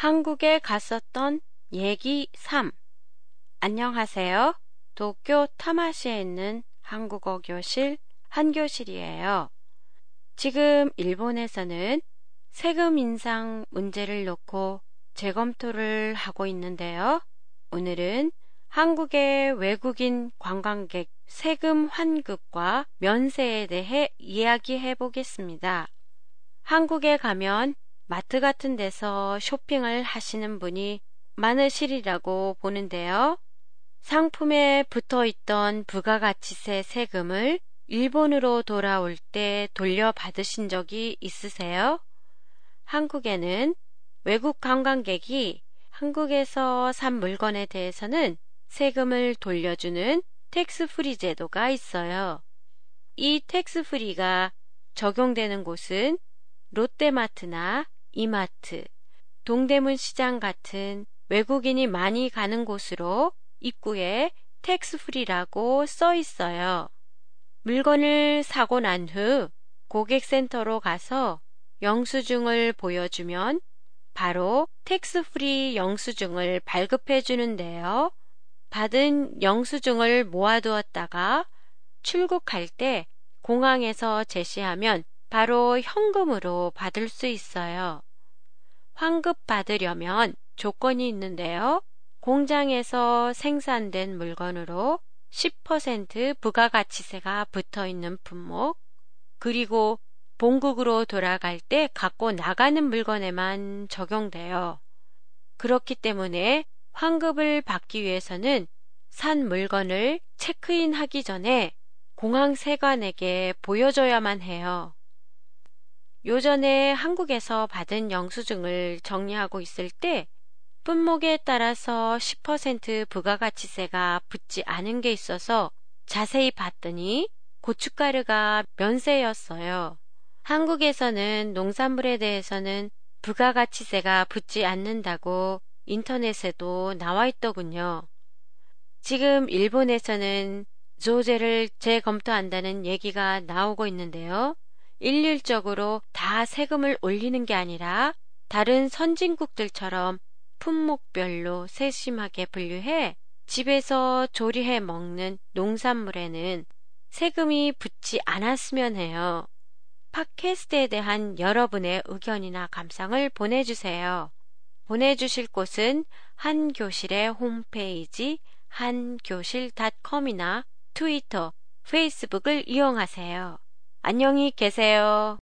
한국에 갔었던 얘기 3 안녕하세요. 도쿄 타마시에 있는 한국어 교실 한교실이에요. 지금 일본에서는 세금 인상 문제를 놓고 재검토를 하고 있는데요. 오늘은 한국의 외국인 관광객 세금 환급과 면세에 대해 이야기해 보겠습니다. 한국에 가면 마트 같은 데서 쇼핑을 하시는 분이 많으시리라고 보는데요. 상품에 붙어 있던 부가가치세 세금을 일본으로 돌아올 때 돌려받으신 적이 있으세요? 한국에는 외국 관광객이 한국에서 산 물건에 대해서는 세금을 돌려주는 tax free 제도가 있어요. 이 tax free가 적용되는 곳은 롯데마트나 이마트, 동대문 시장 같은 외국인이 많이 가는 곳으로 입구에 tax free라고 써 있어요. 물건을 사고 난 후 고객센터로 가서 영수증을 보여주면 바로 tax free 영수증을 발급해 주는데요. 받은 영수증을 모아두었다가 출국할 때 공항에서 제시하면 바로 현금으로 받을 수 있어요. 환급 받으려면 조건이 있는데요. 공장에서 생산된 물건으로 10% 부가가치세가 붙어 있는 품목, 그리고 본국으로 돌아갈 때 갖고 나가는 물건에만 적용돼요. 그렇기 때문에 환급을 받기 위해서는 산 물건을 체크인 하기 전에 공항 세관에게 보여줘야만 해요. 요전에 한국에서 받은 영수증을 정리하고 있을 때 품목에 따라서 10% 부가가치세가 붙지 않은 게 있어서 자세히 봤더니 고춧가루가 면세였어요. 한국에서는 농산물에 대해서는 부가가치세가 붙지 않는다고 인터넷에도 나와 있더군요. 지금 일본에서는 조제를 재검토한다는 얘기가 나오고 있는데요. 일률적으로 다 세금을 올리는 게 아니라 다른 선진국들처럼 품목별로 세심하게 분류해 집에서 조리해 먹는 농산물에는 세금이 붙지 않았으면 해요. 팟캐스트에 대한 여러분의 의견이나 감상을 보내주세요. 보내주실 곳은 한교실의 홈페이지 한교실닷컴이나 트위터, 페이스북을 이용하세요. 안녕히 계세요.